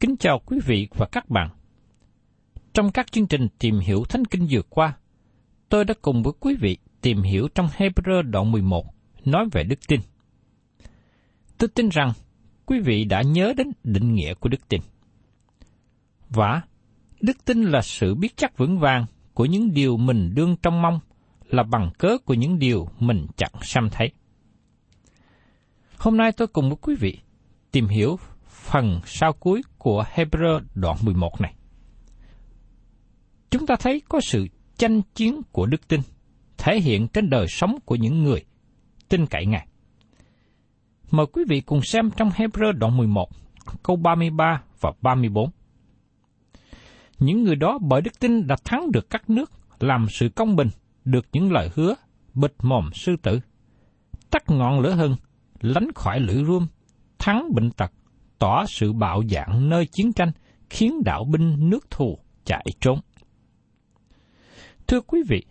Kính chào quý vị và các bạn. Trong các chương trình tìm hiểu Thánh Kinh vừa qua, tôi đã cùng với quý vị tìm hiểu trong Hebrew đoạn 11 nói về đức tin. Tôi tin rằng quý vị đã nhớ đến định nghĩa của đức tin. Và đức tin là sự biết chắc vững vàng của những điều mình đương trong mong, là bằng cớ của những điều mình chẳng xem thấy. Hôm nay tôi cùng với quý vị tìm hiểu phần sau cuối của Hebrew đoạn 11 này. Chúng ta thấy có sự tranh chiến của đức tin thể hiện trên đời sống của những người tin cậy Ngài. Mời quý vị cùng xem trong Hebrew đoạn 11, câu 33 và 34. Những người đó bởi đức tin đã thắng được các nước, làm sự công bình, được những lời hứa, bịt mồm sư tử, tắt ngọn lửa hưng, lánh khỏi lưỡi ruông, thắng bệnh tật, tỏ sự bạo dạn nơi chiến tranh, khiến đạo binh nước thù chạy trốn. Thưa quý vị,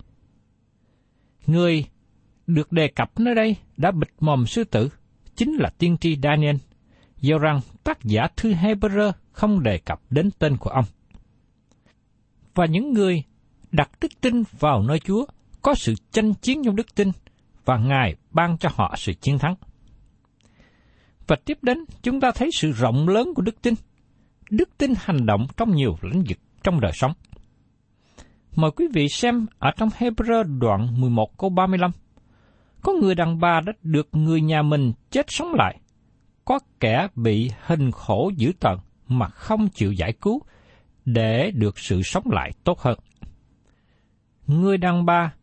người được đề cập nơi đây đã bịt mồm sư tử, chính là tiên tri Daniel, do rằng tác giả thư Hebrew không đề cập đến tên của ông. Và những người đặt đức tin vào nơi Chúa có sự tranh chiến trong đức tin và Ngài ban cho họ sự chiến thắng. Và tiếp đến, chúng ta thấy sự rộng lớn của đức tin. Đức tin hành động trong nhiều lĩnh vực trong đời sống. Mời quý vị xem ở trong Hebrew đoạn 11 câu 35. Có người đàn bà đã được người nhà mình chết sống lại. Có kẻ bị hình khổ dữ tận mà không chịu giải cứu để được sự sống lại tốt hơn. Người đàn bà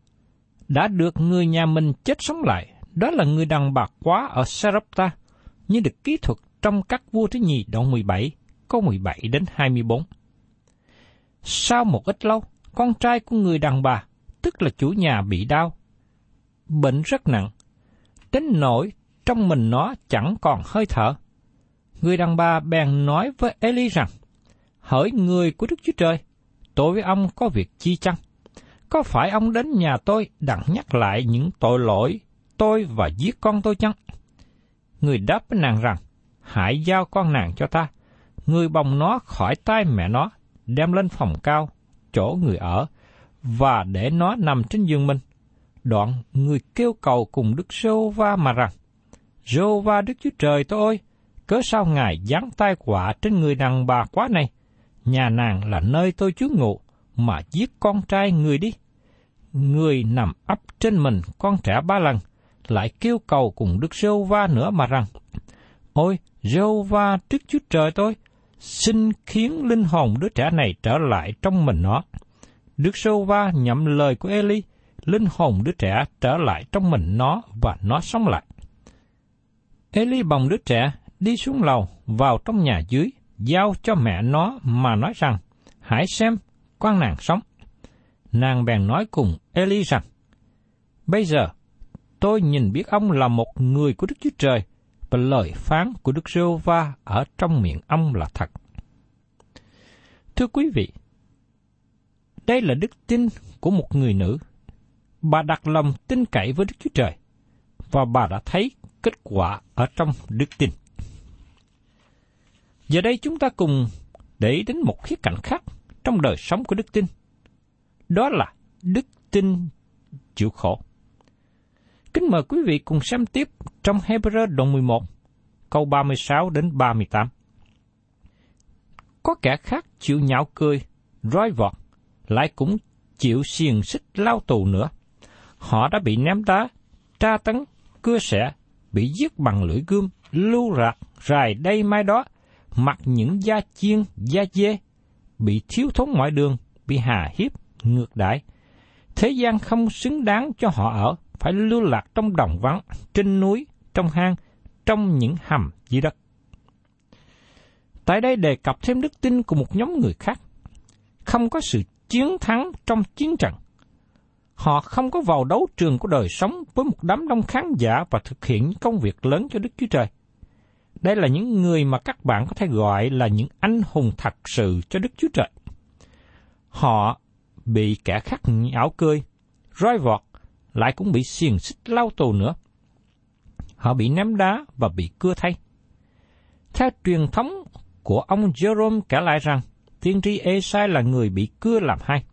đã được người nhà mình chết sống lại, đó là người đàn bà quá ở Sarepta, như được kỹ thuật trong các vua thứ nhì đoạn 17, câu 17 đến 24. Sau một ít lâu, con trai của người đàn bà, tức là chủ nhà bị đau, bệnh rất nặng, đến nỗi trong mình nó chẳng còn hơi thở. Người đàn bà bèn nói với Eli rằng, hỡi người của Đức Chúa Trời, tôi với ông có việc chi chăng? Có phải ông đến nhà tôi đặng nhắc lại những tội lỗi tôi và giết con tôi chăng? Người đáp với nàng rằng, hãy giao con nàng cho ta. Người bồng nó khỏi tay mẹ nó, đem lên phòng cao, chỗ người ở, và để nó nằm trên giường mình. Đoạn người kêu cầu cùng Đức Sô Va mà rằng, Rô Va Đức Chúa Trời tôi ơi, cớ sao Ngài giáng tai họa trên người đàn bà quá này, nhà nàng là nơi tôi trú ngụ, mà giết con trai người đi. Người nằm ấp trên mình con trẻ ba lần, lại kêu cầu cùng Đức Rêu Va nữa mà rằng, Ôi, Rêu Va trước Chúa Trời tôi, xin khiến linh hồn đứa trẻ này trở lại trong mình nó. Đức Rêu Va nhậm lời của Eli, linh hồn đứa trẻ trở lại trong mình nó và nó sống lại. Eli bồng đứa trẻ đi xuống lầu vào trong nhà dưới, giao cho mẹ nó mà nói rằng, hãy xem, con nàng sống. Nàng bèn nói cùng Eli rằng, bây giờ tôi nhìn biết ông là một người của Đức Chúa Trời và lời phán của Đức Rêu va ở trong miệng ông là thật. Thưa quý vị, đây là đức tin của một người nữ. Bà đặt lòng tin cậy với Đức Chúa Trời và bà đã thấy kết quả ở trong đức tin. Giờ đây chúng ta cùng để đến một khía cạnh khác trong đời sống của đức tin. Đó là đức tin chịu khổ. Kính mời quý vị cùng xem tiếp trong Hebrew đoạn 11, câu 36 đến 38. Có kẻ khác chịu nhạo cười, roi vọt, lại cũng chịu xiềng xích lao tù nữa. Họ đã bị ném đá, tra tấn, cưa xẻ, bị giết bằng lưỡi gươm, lưu rạc, rài đây mai đó, mặc những da chiên, da dê, bị thiếu thốn mọi đường, bị hà hiếp, ngược đãi. Thế gian không xứng đáng cho họ ở, phải lưu lạc trong đồng vắng, trên núi, trong hang, trong những hầm dưới đất. Tại đây đề cập thêm đức tin của một nhóm người khác. Không có sự chiến thắng trong chiến trận. Họ không có vào đấu trường của đời sống với một đám đông khán giả và thực hiện những công việc lớn cho Đức Chúa Trời. Đây là những người mà các bạn có thể gọi là những anh hùng thật sự cho Đức Chúa Trời. Họ bị kẻ khác nhão cười, roi vọt, lại cũng bị xiềng xích lao tù nữa. Họ bị ném đá và bị cưa thay. Theo truyền thống của ông Jerome kể lại rằng, tiên tri Esai là người bị cưa làm hai.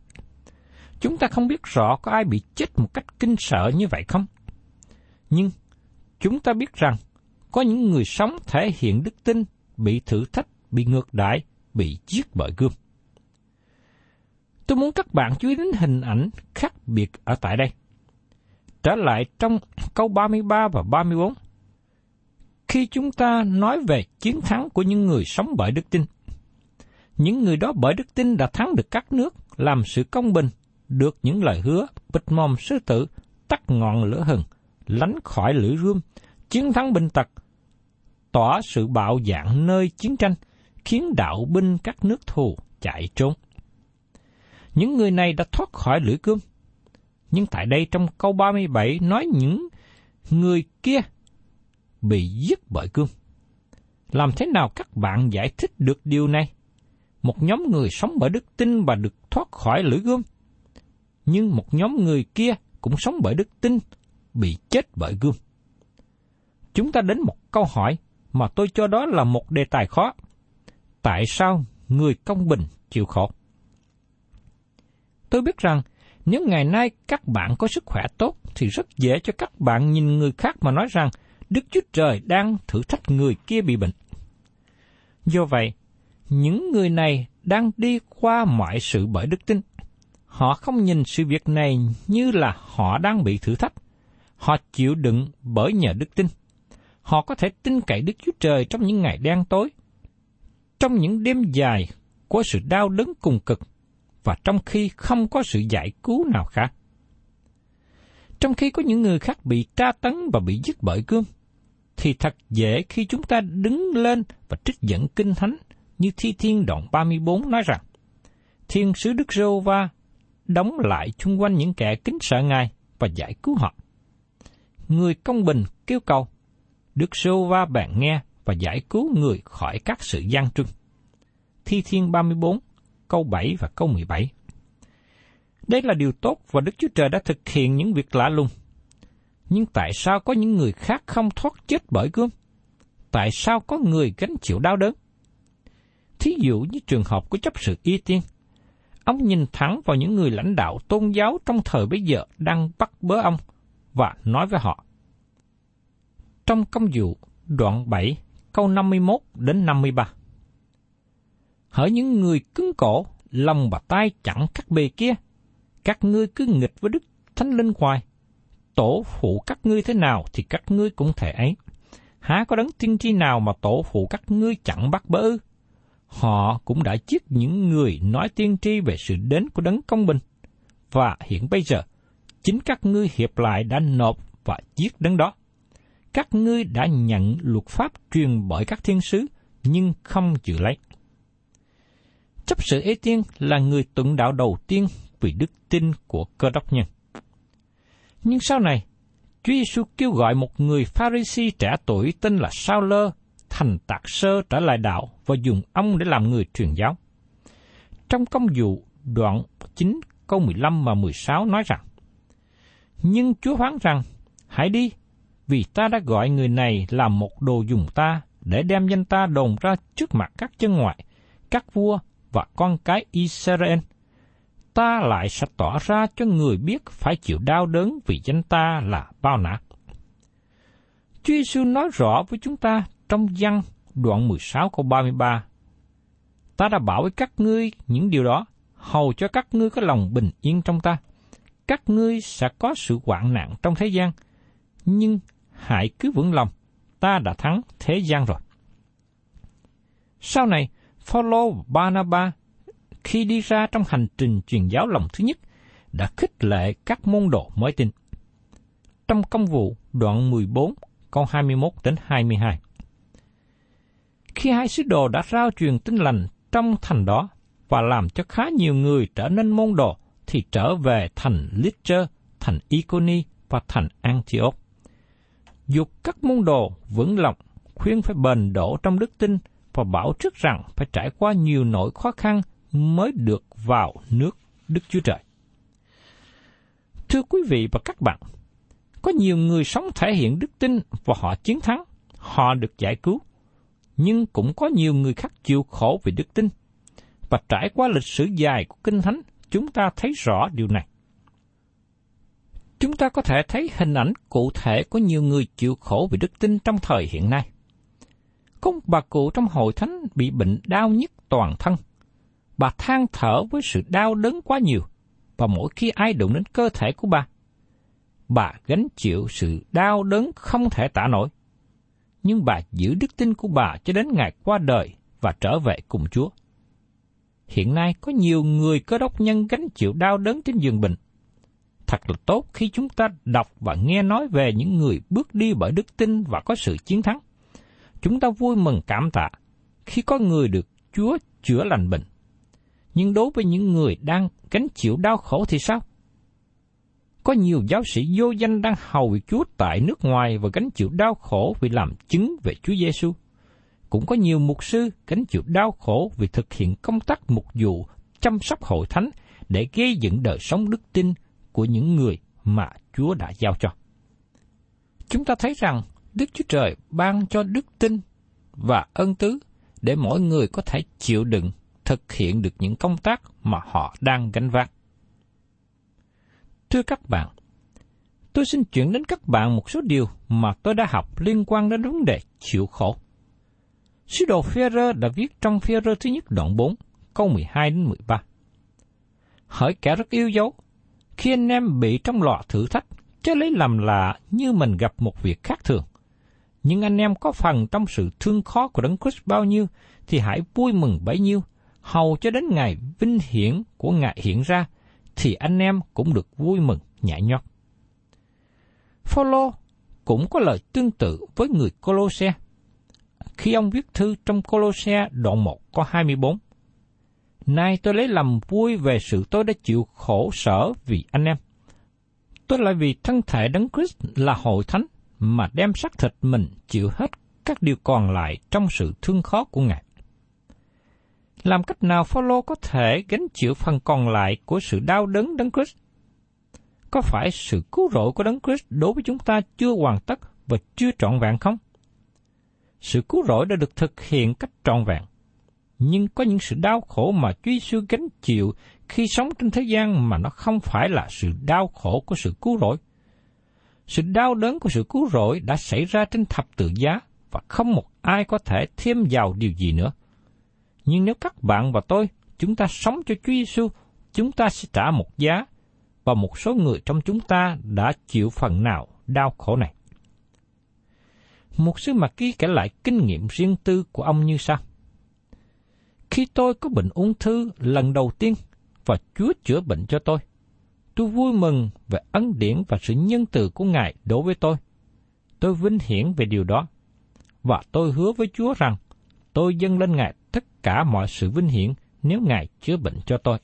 Chúng ta không biết rõ có ai bị chết một cách kinh sợ như vậy không? Nhưng chúng ta biết rằng có những người sống thể hiện đức tin bị thử thách, bị ngược đãi, bị giết bởi gươm. Tôi muốn các bạn chú ý đến hình ảnh khác biệt ở tại đây. Trở lại trong câu 33 và 34. Khi chúng ta nói về chiến thắng của những người sống bởi đức tin, những người đó bởi đức tin đã thắng được các nước, làm sự công bình, được những lời hứa, bịt mồm sư tử, tắt ngọn lửa hừng, lánh khỏi lưỡi rươm, chiến thắng binh tật, tỏa sự bạo dạng nơi chiến tranh, khiến đạo binh các nước thù chạy trốn. Những người này đã thoát khỏi lưỡi cơm. Nhưng tại đây trong câu 37 nói những người kia bị giết bởi cương. Làm thế nào các bạn giải thích được điều này? Một nhóm người sống bởi đức tin và được thoát khỏi lưỡi gươm. Nhưng một nhóm người kia cũng sống bởi đức tin, bị chết bởi gươm. Chúng ta đến một câu hỏi mà tôi cho đó là một đề tài khó. Tại sao người công bình chịu khổ? Tôi biết rằng nếu ngày nay các bạn có sức khỏe tốt thì rất dễ cho các bạn nhìn người khác mà nói rằng Đức Chúa Trời đang thử thách người kia bị bệnh. Do vậy, những người này đang đi qua mọi sự bởi đức tin. Họ không nhìn sự việc này như là họ đang bị thử thách. Họ chịu đựng bởi nhờ đức tin. Họ có thể tin cậy Đức Chúa Trời trong những ngày đen tối, trong những đêm dài của sự đau đớn cùng cực, và trong khi không có sự giải cứu nào khác. Trong khi có những người khác bị tra tấn và bị giết bởi gươm, thì thật dễ khi chúng ta đứng lên và trích dẫn kinh thánh như Thi Thiên đoạn 34 nói rằng, Thiên sứ Đức Rô Va đóng lại chung quanh những kẻ kính sợ Ngài và giải cứu họ. Người công bình kêu cầu, Đức Rô Va bạn nghe và giải cứu người khỏi các sự gian trưng. Thi Thiên 34, câu 7 và câu 17 Đây là điều tốt và Đức Chúa Trời đã thực hiện những việc lạ lùng nhưng tại sao có những người khác không thoát chết bởi gươm? Tại sao có người gánh chịu đau đớn? Thí dụ như trường hợp của chấp sự y tiên, ông nhìn thẳng vào những người lãnh đạo tôn giáo trong thời bấy giờ đang bắt bớ ông và nói với họ. Trong công vụ đoạn 7 câu 51 đến 53 Hỡi những người cứng cổ, lòng và tay chẳng các bề kia, các ngươi cứ nghịch với Đức Thánh Linh hoài. Tổ phụ các ngươi thế nào thì các ngươi cũng thể ấy. Há có đấng tiên tri nào mà tổ phụ các ngươi chẳng bắt bớ ư? Họ cũng đã giết những người nói tiên tri về sự đến của đấng công bình. Và hiện bây giờ, chính các ngươi hiệp lại đã nộp và giết đấng đó. Các ngươi đã nhận luật pháp truyền bởi các thiên sứ, nhưng không chịu lấy. Chấp sự ê tiên là người tuận đạo đầu tiên vì đức tin của cơ đốc nhân. Nhưng sau này, Chúa Giêsu kêu gọi một người Pharisee trẻ tuổi tên là Sao Lơ thành tạc sơ trở lại đạo và dùng ông để làm người truyền giáo. Trong công vụ đoạn 9 câu 15 và 16 nói rằng, Nhưng Chúa phán rằng, hãy đi, vì ta đã gọi người này làm một đồ dùng ta để đem danh ta đồn ra trước mặt các chân ngoại, các vua và con cái Israel. Ta lại sẽ tỏ ra cho người biết phải chịu đau đớn vì danh ta là bao nạt. Chúa Giêsu nói rõ với chúng ta trong văn đoạn 16 câu 33. Ta đã bảo với các ngươi những điều đó, hầu cho các ngươi có lòng bình yên trong ta. Các ngươi sẽ có sự hoạn nạn trong thế gian, nhưng hãy cứ vững lòng, ta đã thắng thế gian rồi. Sau này, Phaolô và Barnabas khi đi ra trong hành trình truyền giáo lòng thứ nhất đã khích lệ các môn đồ mới tin. Trong công vụ đoạn 14 câu 21 đến 22. Khi hai sứ đồ đã rao truyền tin lành trong thành đó và làm cho khá nhiều người trở nên môn đồ, thì trở về thành Lystra, thành Iconi và thành Antioch. Dục các môn đồ vững lòng, khuyên phải bền đổ trong đức tin và bảo trước rằng phải trải qua nhiều nỗi khó khăn mới được vào nước Đức Chúa Trời. Thưa quý vị và các bạn, có nhiều người sống thể hiện đức tin và họ chiến thắng, họ được giải cứu nhưng cũng có nhiều người khác chịu khổ vì đức tin. Và trải qua lịch sử dài của Kinh Thánh, chúng ta thấy rõ điều này. Chúng ta có thể thấy hình ảnh cụ thể của nhiều người chịu khổ vì đức tin trong thời hiện nay. Có một bà cụ trong hội thánh bị bệnh đau nhức toàn thân. Bà than thở với sự đau đớn quá nhiều, và mỗi khi ai đụng đến cơ thể của bà, bà gánh chịu sự đau đớn không thể tả nổi nhưng bà giữ đức tin của bà cho đến ngày qua đời và trở về cùng Chúa. Hiện nay có nhiều người cơ đốc nhân gánh chịu đau đớn trên giường bệnh. Thật là tốt khi chúng ta đọc và nghe nói về những người bước đi bởi đức tin và có sự chiến thắng. Chúng ta vui mừng cảm tạ khi có người được Chúa chữa lành bệnh. Nhưng đối với những người đang gánh chịu đau khổ thì sao? Có nhiều giáo sĩ vô danh đang hầu việc Chúa tại nước ngoài và gánh chịu đau khổ vì làm chứng về Chúa Giêsu. Cũng có nhiều mục sư gánh chịu đau khổ vì thực hiện công tác mục vụ chăm sóc hội thánh để gây dựng đời sống đức tin của những người mà Chúa đã giao cho. Chúng ta thấy rằng Đức Chúa Trời ban cho đức tin và ân tứ để mỗi người có thể chịu đựng thực hiện được những công tác mà họ đang gánh vác. Thưa các bạn, tôi xin chuyển đến các bạn một số điều mà tôi đã học liên quan đến vấn đề chịu khổ. Sứ đồ phêrô đã viết trong phêrô thứ nhất đoạn 4, câu 12 đến 13. Hỡi kẻ rất yêu dấu, khi anh em bị trong lọ thử thách, chớ lấy làm lạ như mình gặp một việc khác thường. Nhưng anh em có phần trong sự thương khó của Đấng Christ bao nhiêu, thì hãy vui mừng bấy nhiêu, hầu cho đến ngày vinh hiển của Ngài hiện ra, thì anh em cũng được vui mừng nhảy nhót. Phaolô cũng có lời tương tự với người Colosse. Khi ông viết thư trong Colosse đoạn 1 có 24. Nay tôi lấy làm vui về sự tôi đã chịu khổ sở vì anh em. Tôi lại vì thân thể đấng Christ là hội thánh mà đem xác thịt mình chịu hết các điều còn lại trong sự thương khó của Ngài. Làm cách nào Phaolô có thể gánh chịu phần còn lại của sự đau đớn đấng Christ? Có phải sự cứu rỗi của đấng Christ đối với chúng ta chưa hoàn tất và chưa trọn vẹn không? Sự cứu rỗi đã được thực hiện cách trọn vẹn. Nhưng có những sự đau khổ mà Chúa Giêsu gánh chịu khi sống trên thế gian mà nó không phải là sự đau khổ của sự cứu rỗi. Sự đau đớn của sự cứu rỗi đã xảy ra trên thập tự giá và không một ai có thể thêm vào điều gì nữa Nhưng nếu các bạn và tôi, chúng ta sống cho Chúa Giêsu, chúng ta sẽ trả một giá, và một số người trong chúng ta đã chịu phần nào đau khổ này. Một sư Mạc Ký kể lại kinh nghiệm riêng tư của ông như sau. Khi tôi có bệnh ung thư lần đầu tiên và Chúa chữa bệnh cho tôi, tôi vui mừng về ân điển và sự nhân từ của Ngài đối với tôi. Tôi vinh hiển về điều đó. Và tôi hứa với Chúa rằng tôi dâng lên Ngài tất cả mọi sự vinh hiển nếu Ngài chữa bệnh cho tôi.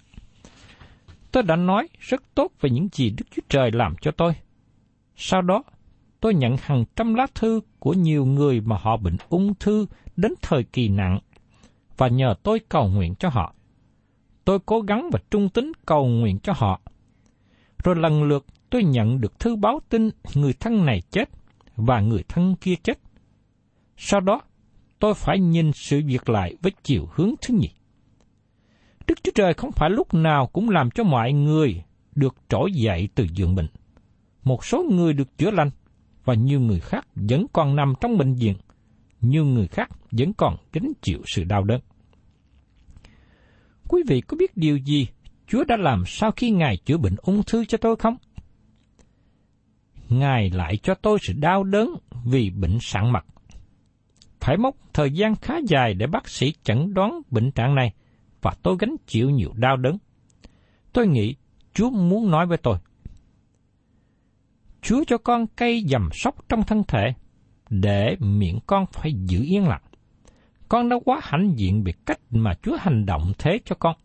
Tôi đã nói rất tốt về những gì Đức Chúa Trời làm cho tôi. Sau đó, tôi nhận hàng trăm lá thư của nhiều người mà họ bệnh ung thư đến thời kỳ nặng, và nhờ tôi cầu nguyện cho họ. Tôi cố gắng và trung tín cầu nguyện cho họ. Rồi lần lượt tôi nhận được thư báo tin người thân này chết và người thân kia chết. Sau đó, tôi phải nhìn sự việc lại với chiều hướng thứ nhì. Đức Chúa Trời không phải lúc nào cũng làm cho mọi người được trỗi dậy từ giường bệnh. Một số người được chữa lành, và nhiều người khác vẫn còn nằm trong bệnh viện. Nhiều người khác vẫn còn gánh chịu sự đau đớn. Quý vị có biết điều gì Chúa đã làm sau khi Ngài chữa bệnh ung thư cho tôi không? Ngài lại cho tôi sự đau đớn vì bệnh sạn mặt. Phải mất thời gian khá dài để bác sĩ chẩn đoán bệnh trạng này – và tôi gánh chịu nhiều đau đớn. Tôi nghĩ Chúa muốn nói với tôi. Chúa cho con cây dầm sóc trong thân thể, để miệng con phải giữ yên lặng. Con đã quá hãnh diện về cách mà Chúa hành động thế cho con.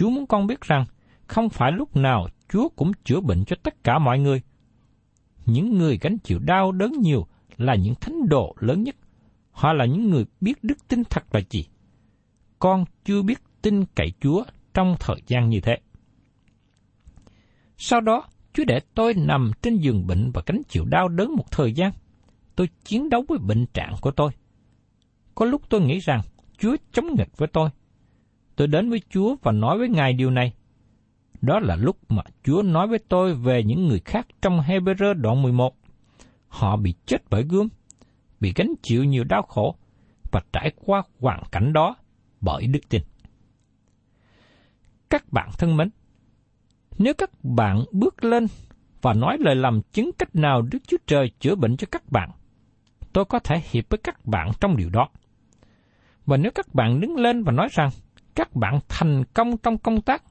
Chúa muốn con biết rằng, không phải lúc nào Chúa cũng chữa bệnh cho tất cả mọi người. Những người gánh chịu đau đớn nhiều là những thánh đồ lớn nhất. Họ là những người biết đức tin thật là gì. Con chưa biết tin cậy Chúa trong thời gian như thế. Sau đó, Chúa để tôi nằm trên giường bệnh và gánh chịu đau đớn một thời gian. Tôi chiến đấu với bệnh trạng của tôi. Có lúc tôi nghĩ rằng Chúa chống nghịch với tôi. Tôi đến với Chúa và nói với Ngài điều này. Đó là lúc mà Chúa nói với tôi về những người khác trong Hebrew đoạn 11. Họ bị chết bởi gươm, bị gánh chịu nhiều đau khổ và trải qua hoàn cảnh đó bởi đức tin. Các bạn thân mến, nếu các bạn bước lên và nói lời làm chứng cách nào Đức Chúa Trời chữa bệnh cho các bạn, tôi có thể hiệp với các bạn trong điều đó. Và nếu các bạn đứng lên và nói rằng các bạn thành công trong công tác,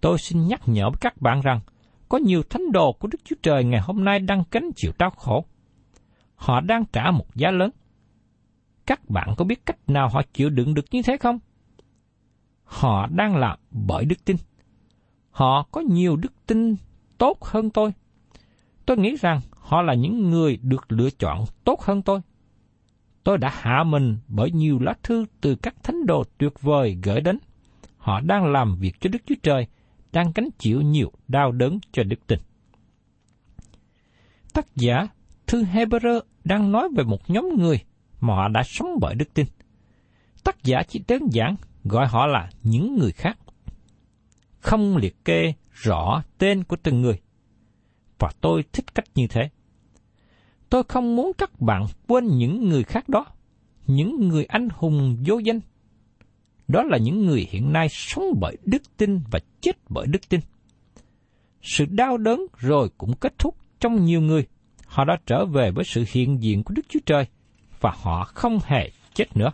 tôi xin nhắc nhở với các bạn rằng có nhiều thánh đồ của Đức Chúa Trời ngày hôm nay đang gánh chịu đau khổ. Họ đang trả một giá lớn. Các bạn có biết cách nào họ chịu đựng được như thế không? họ đang làm bởi đức tin. Họ có nhiều đức tin tốt hơn tôi. Tôi nghĩ rằng họ là những người được lựa chọn tốt hơn tôi. Tôi đã hạ mình bởi nhiều lá thư từ các thánh đồ tuyệt vời gửi đến. Họ đang làm việc cho Đức Chúa Trời, đang gánh chịu nhiều đau đớn cho đức tin. Tác giả thư Hebrew đang nói về một nhóm người mà họ đã sống bởi đức tin. Tác giả chỉ đơn giản gọi họ là những người khác. Không liệt kê rõ tên của từng người. Và tôi thích cách như thế. Tôi không muốn các bạn quên những người khác đó, những người anh hùng vô danh. Đó là những người hiện nay sống bởi đức tin và chết bởi đức tin. Sự đau đớn rồi cũng kết thúc trong nhiều người. Họ đã trở về với sự hiện diện của Đức Chúa Trời và họ không hề chết nữa.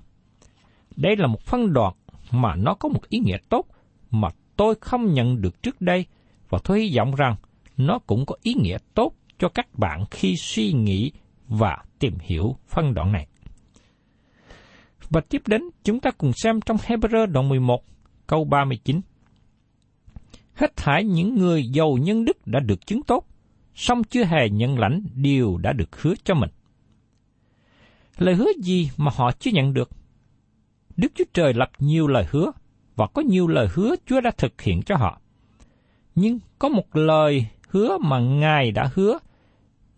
Đây là một phân đoạn mà nó có một ý nghĩa tốt mà tôi không nhận được trước đây và tôi hy vọng rằng nó cũng có ý nghĩa tốt cho các bạn khi suy nghĩ và tìm hiểu phân đoạn này. Và tiếp đến, chúng ta cùng xem trong Hebrew đoạn 11, câu 39. Hết thải những người giàu nhân đức đã được chứng tốt, song chưa hề nhận lãnh điều đã được hứa cho mình. Lời hứa gì mà họ chưa nhận được? Đức Chúa Trời lập nhiều lời hứa, và có nhiều lời hứa Chúa đã thực hiện cho họ. Nhưng có một lời hứa mà Ngài đã hứa,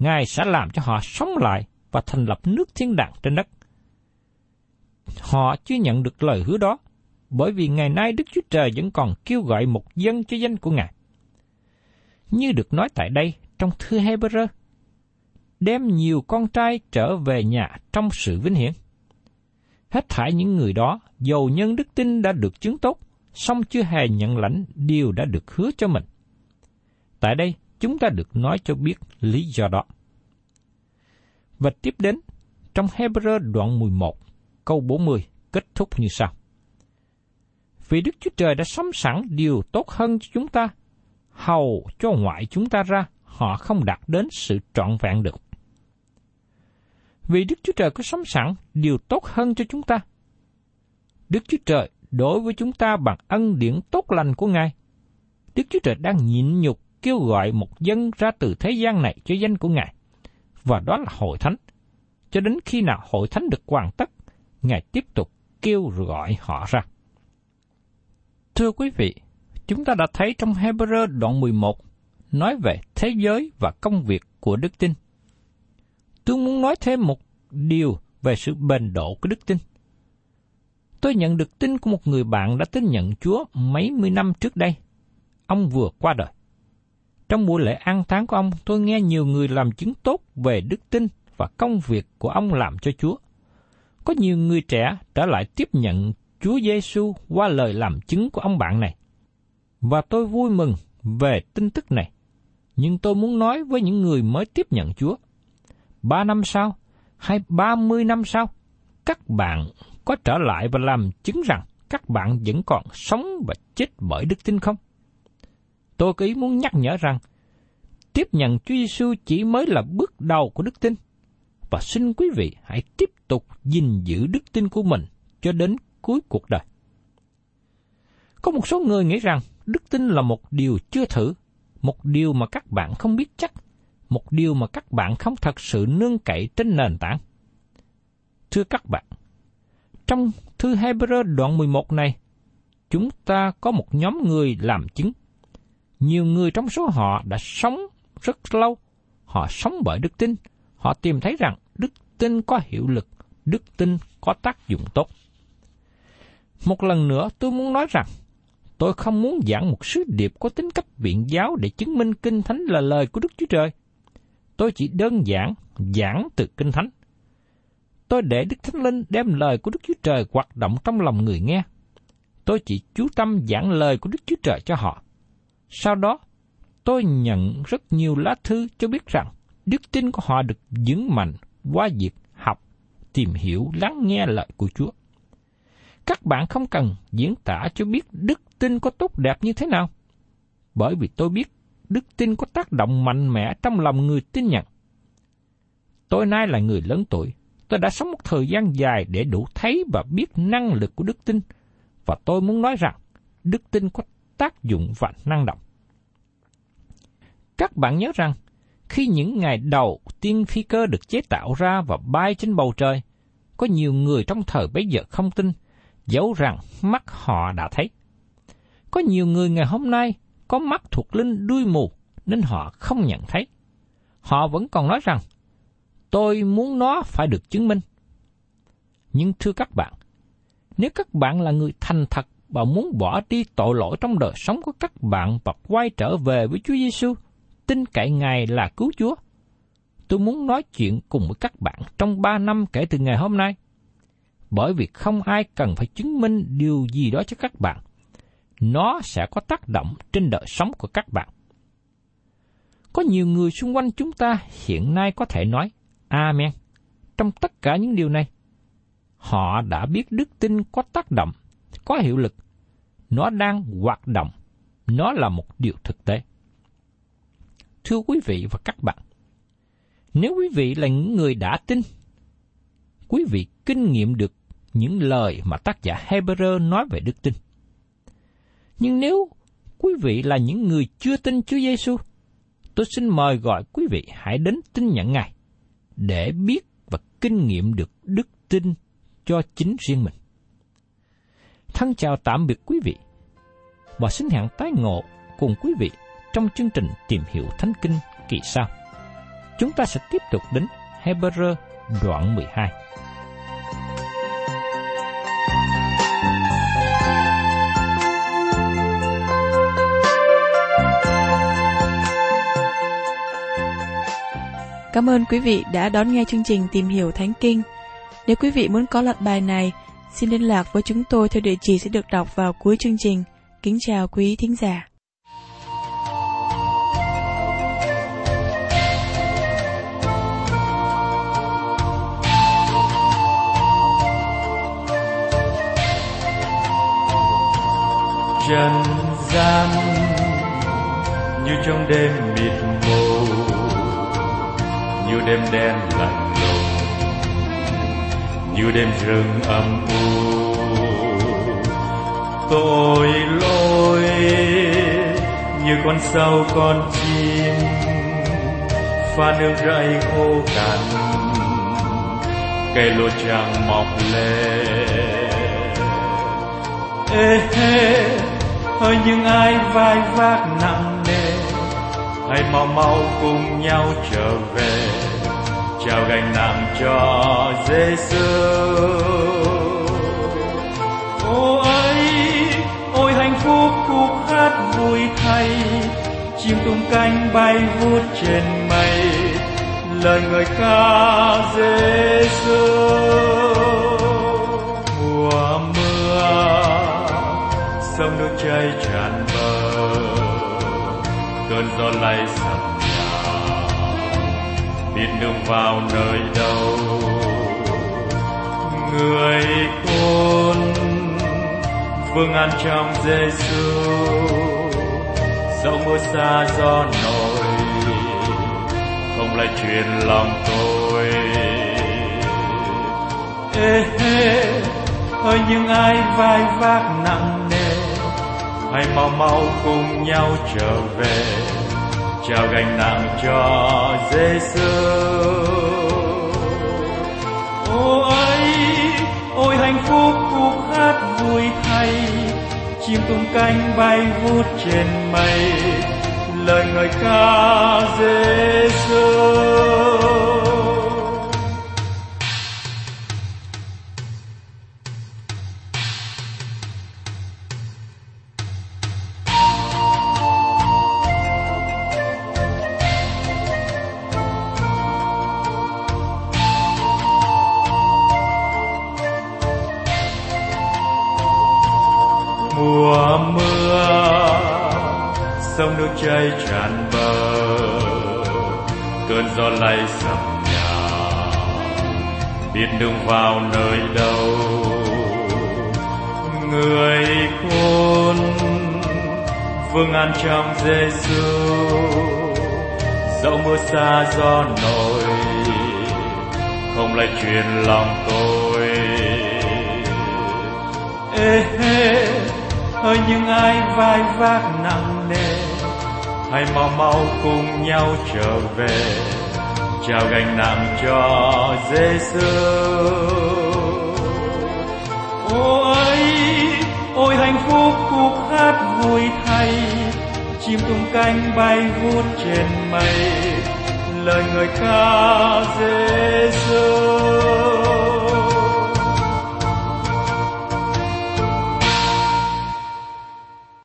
Ngài sẽ làm cho họ sống lại và thành lập nước thiên đàng trên đất. Họ chưa nhận được lời hứa đó, bởi vì ngày nay Đức Chúa Trời vẫn còn kêu gọi một dân cho danh của Ngài. Như được nói tại đây trong thư Hebrew, đem nhiều con trai trở về nhà trong sự vinh hiển. Hết thảy những người đó, dầu nhân đức tin đã được chứng tốt, song chưa hề nhận lãnh điều đã được hứa cho mình. Tại đây, chúng ta được nói cho biết lý do đó. Và tiếp đến, trong Hebrew đoạn 11, câu 40 kết thúc như sau. Vì Đức Chúa Trời đã sắm sẵn điều tốt hơn cho chúng ta, hầu cho ngoại chúng ta ra, họ không đạt đến sự trọn vẹn được. Vì Đức Chúa Trời có sắm sẵn điều tốt hơn cho chúng ta. Đức Chúa Trời đối với chúng ta bằng ân điển tốt lành của Ngài. Đức Chúa Trời đang nhịn nhục kêu gọi một dân ra từ thế gian này cho danh của Ngài. Và đó là hội thánh. Cho đến khi nào hội thánh được hoàn tất, Ngài tiếp tục kêu gọi họ ra. Thưa quý vị, chúng ta đã thấy trong Hebrew đoạn 11 nói về thế giới và công việc của đức tin. Tôi muốn nói thêm một điều về sự bền độ của đức tin. Tôi nhận được tin của một người bạn đã tin nhận Chúa mấy mươi năm trước đây. Ông vừa qua đời. Trong buổi lễ an tháng của ông, tôi nghe nhiều người làm chứng tốt về đức tin và công việc của ông làm cho Chúa. Có nhiều người trẻ trở lại tiếp nhận Chúa Giêsu qua lời làm chứng của ông bạn này. Và tôi vui mừng về tin tức này. Nhưng tôi muốn nói với những người mới tiếp nhận Chúa. Ba năm sau, hay ba mươi năm sau, các bạn có trở lại và làm chứng rằng các bạn vẫn còn sống và chết bởi đức tin không? Tôi có ý muốn nhắc nhở rằng, tiếp nhận Chúa Giêsu chỉ mới là bước đầu của đức tin, và xin quý vị hãy tiếp tục gìn giữ đức tin của mình cho đến cuối cuộc đời. Có một số người nghĩ rằng đức tin là một điều chưa thử, một điều mà các bạn không biết chắc, một điều mà các bạn không thật sự nương cậy trên nền tảng. Thưa các bạn, trong thư Hebrew đoạn 11 này, chúng ta có một nhóm người làm chứng. Nhiều người trong số họ đã sống rất lâu, họ sống bởi đức tin, họ tìm thấy rằng đức tin có hiệu lực, đức tin có tác dụng tốt. Một lần nữa tôi muốn nói rằng, tôi không muốn giảng một sứ điệp có tính cách viện giáo để chứng minh Kinh Thánh là lời của Đức Chúa Trời. Tôi chỉ đơn giản giảng từ Kinh Thánh. Tôi để Đức Thánh Linh đem lời của Đức Chúa Trời hoạt động trong lòng người nghe. Tôi chỉ chú tâm giảng lời của Đức Chúa Trời cho họ. Sau đó, tôi nhận rất nhiều lá thư cho biết rằng đức tin của họ được vững mạnh qua việc học, tìm hiểu, lắng nghe lời của Chúa. Các bạn không cần diễn tả cho biết đức tin có tốt đẹp như thế nào. Bởi vì tôi biết đức tin có tác động mạnh mẽ trong lòng người tin nhận. Tôi nay là người lớn tuổi, tôi đã sống một thời gian dài để đủ thấy và biết năng lực của đức tin, và tôi muốn nói rằng đức tin có tác dụng và năng động. Các bạn nhớ rằng, khi những ngày đầu tiên phi cơ được chế tạo ra và bay trên bầu trời, có nhiều người trong thời bấy giờ không tin, dẫu rằng mắt họ đã thấy. Có nhiều người ngày hôm nay có mắt thuộc linh đuôi mù nên họ không nhận thấy. Họ vẫn còn nói rằng, tôi muốn nó phải được chứng minh. Nhưng thưa các bạn, nếu các bạn là người thành thật và muốn bỏ đi tội lỗi trong đời sống của các bạn và quay trở về với Chúa Giêsu, tin cậy Ngài là cứu Chúa, tôi muốn nói chuyện cùng với các bạn trong ba năm kể từ ngày hôm nay bởi vì không ai cần phải chứng minh điều gì đó cho các bạn. Nó sẽ có tác động trên đời sống của các bạn. Có nhiều người xung quanh chúng ta hiện nay có thể nói Amen trong tất cả những điều này. Họ đã biết đức tin có tác động, có hiệu lực. Nó đang hoạt động. Nó là một điều thực tế. Thưa quý vị và các bạn, nếu quý vị là những người đã tin, quý vị kinh nghiệm được những lời mà tác giả Hebrew nói về đức tin. Nhưng nếu quý vị là những người chưa tin Chúa Giêsu, tôi xin mời gọi quý vị hãy đến tin nhận Ngài để biết và kinh nghiệm được đức tin cho chính riêng mình. Thân chào tạm biệt quý vị và xin hẹn tái ngộ cùng quý vị trong chương trình tìm hiểu Thánh Kinh kỳ sau. Chúng ta sẽ tiếp tục đến Hebrew đoạn 12. Cảm ơn quý vị đã đón nghe chương trình Tìm hiểu Thánh Kinh. Nếu quý vị muốn có loạt bài này, xin liên lạc với chúng tôi theo địa chỉ sẽ được đọc vào cuối chương trình. Kính chào quý thính giả. trần gian như trong đêm mịt mù, như đêm đen lạnh như đêm rừng âm u. Tội lỗi như con sâu con chim, pha nước rẫy khô cằn. Cây lúa chẳng mọc lên ê, hê hỡi những ai vai vác nặng nề, hãy mau mau cùng nhau trở về trao gánh nặng cho Giêsu ô ấy, ôi hạnh phúc, khúc hát vui thay. Chim tung cánh bay vút trên mây. Lời người ca Giêsu mùa mưa, sông nước chảy tràn bờ. Cơn gió lay sập biết đường vào nơi đâu. Người con vương an trong Giêsu dẫu mưa xa gió nổi, không lại truyền lòng tôi. Ê hê ơi, những ai vai vác nặng nề, hãy mau mau cùng nhau trở về trao gánh nặng cho Giêsu ô ấy ôi, hạnh phúc khúc hát vui thay. Chim tung cánh bay vút trên mây. Lời ngợi ca Giêsu sông tràn bờ, cơn gió lay sập nhà. Biết đường vào nơi đâu, người khôn vương an trong Giêsu dẫu mưa xa gió nổi, không lại truyền lòng tôi. Ê, hê, ơi, những ai vai vác nặng nề hãy mau mau cùng nhau trở về. Trao gánh nặng cho Giêsu Ôi, ôi hạnh phúc khúc hát vui thay. Chim tung cánh bay vút trên mây. Lời người ca Giêsu